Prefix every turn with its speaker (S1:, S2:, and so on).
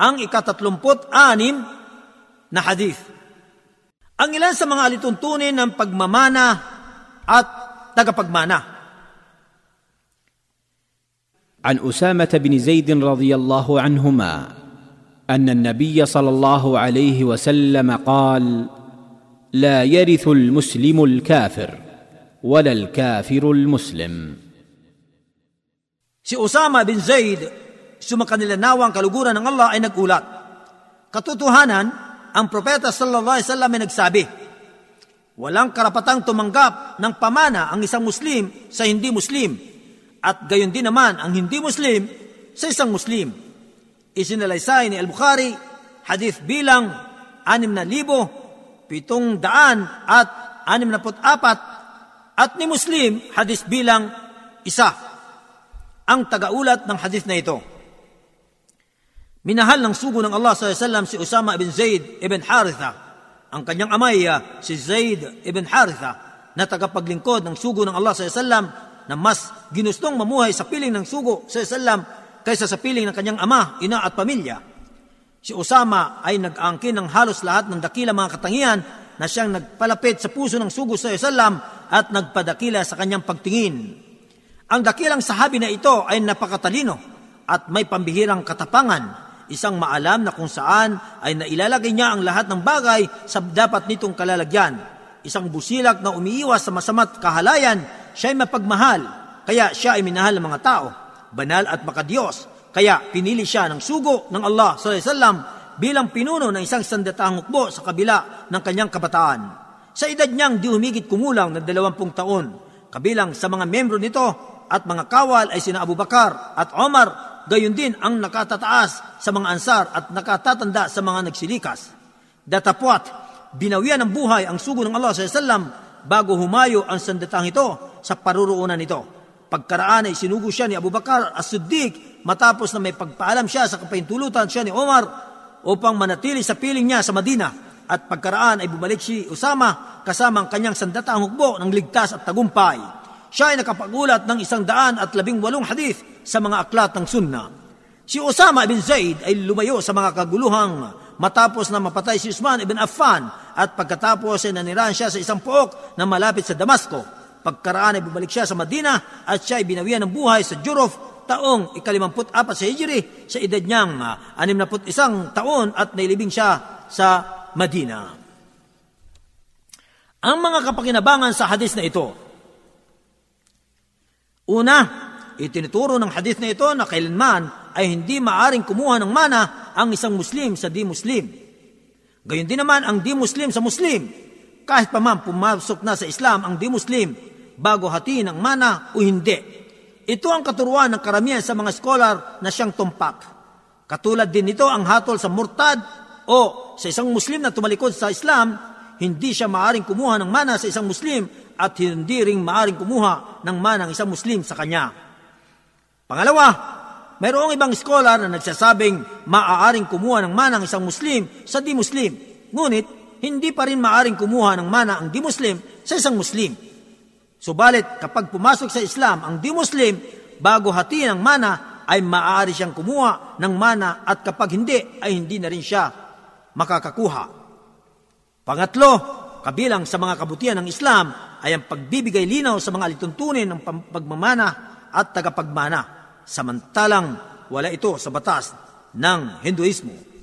S1: ang ikatatlumput-anim na hadith. Ang ilan sa mga alituntunin ng pagmamana at tagapagmana.
S2: عن اسامه بن زيد رضي الله عنهما ان النبي صلى الله عليه وسلم قال لا يرث المسلم الكافر ولا الكافر المسلم
S1: Si Usama bin Zaid, sumakanilanawang kaluguran ng Allah ay nagulat. Katotohanan, ang propeta sallallahu alaihi wasallam ay nagsabi, Walang karapatang tumanggap ng pamana ang isang Muslim sa hindi Muslim at gayon din naman ang hindi Muslim sa isang Muslim. Isinalaysay ni Al-Bukhari, hadith bilang anim na libo, pitong daan at anim na apat, at ni Muslim, hadith bilang isa. Ang tagaulat ng hadith na ito. Minahal ng sugo ng Allah s.a.w. si Usama ibn Zaid ibn Haritha. Ang kanyang amay si Zaid ibn Haritha na tagapaglingkod ng sugo ng Allah s.a.w. na mas ginustong mamuhay sa piling ng sugo s.a.w. kaysa sa piling ng kanyang ama, ina at pamilya. Si Usama ay nag-angkin ng halos lahat ng dakila mga katangian na siyang nagpalapit sa puso ng sugo sa Islam at nagpadakila sa kanyang pagtingin. Ang dakilang sahabi na ito ay napakatalino at may pambihirang katapangan isang maalam na kung saan ay nailalagay niya ang lahat ng bagay sa dapat nitong kalalagyan. Isang busilak na umiiwas sa masama't kahalayan, siya ay mapagmahal, kaya siya ay minahal ng mga tao, banal at makadiyos. Kaya pinili siya ng sugo ng Allah sallallahu bilang pinuno ng isang sandatahang hukbo sa kabila ng kanyang kabataan. Sa edad niyang di humigit kumulang ng dalawampung taon, kabilang sa mga membro nito at mga kawal ay sina Abu Bakar at Omar gayon din ang nakatataas sa mga ansar at nakatatanda sa mga nagsilikas. Datapwat, binawian ng buhay ang sugo ng Allah s.a.w. bago humayo ang sandatang ito sa paruroonan nito. Pagkaraan ay sinugo siya ni Abu Bakar as-Siddiq matapos na may pagpaalam siya sa kapahintulutan siya ni Omar upang manatili sa piling niya sa Madina at pagkaraan ay bumalik si Usama kasama ang kanyang sandatang hukbo ng ligtas at tagumpay. Siya ay nakapagulat ng isang daan at labing walong hadith sa mga aklat ng sunna. Si Osama ibn Zaid ay lumayo sa mga kaguluhang matapos na mapatay si Usman ibn Affan at pagkatapos ay nanirahan siya sa isang pook na malapit sa Damasco. Pagkaraan ay bumalik siya sa Madina at siya ay binawian ng buhay sa Juruf taong ikalimamput apat sa Hijri sa edad niyang anim na isang taon at nailibing siya sa Madina. Ang mga kapakinabangan sa hadis na ito. Una, Itinuturo ng hadith na ito na kailanman ay hindi maaring kumuha ng mana ang isang Muslim sa di-Muslim. Gayon din naman ang di-Muslim sa Muslim. Kahit pa man pumasok na sa Islam ang di-Muslim bago hatiin ang mana o hindi. Ito ang katuruan ng karamihan sa mga scholar na siyang tumpak. Katulad din nito ang hatol sa murtad o sa isang Muslim na tumalikod sa Islam, hindi siya maaring kumuha ng mana sa isang Muslim at hindi ring maaring kumuha ng mana ng isang Muslim sa kanya. Pangalawa, mayroong ibang scholar na nagsasabing maaaring kumuha ng mana ang isang Muslim sa di-Muslim. Ngunit, hindi pa rin maaaring kumuha ng mana ang di-Muslim sa isang Muslim. Subalit, kapag pumasok sa Islam ang di-Muslim, bago hatiin ang mana, ay maaari siyang kumuha ng mana at kapag hindi, ay hindi na rin siya makakakuha. Pangatlo, kabilang sa mga kabutihan ng Islam ay ang pagbibigay linaw sa mga alituntunin ng pagmamana at tagapagmana samantalang wala ito sa batas ng Hinduismo.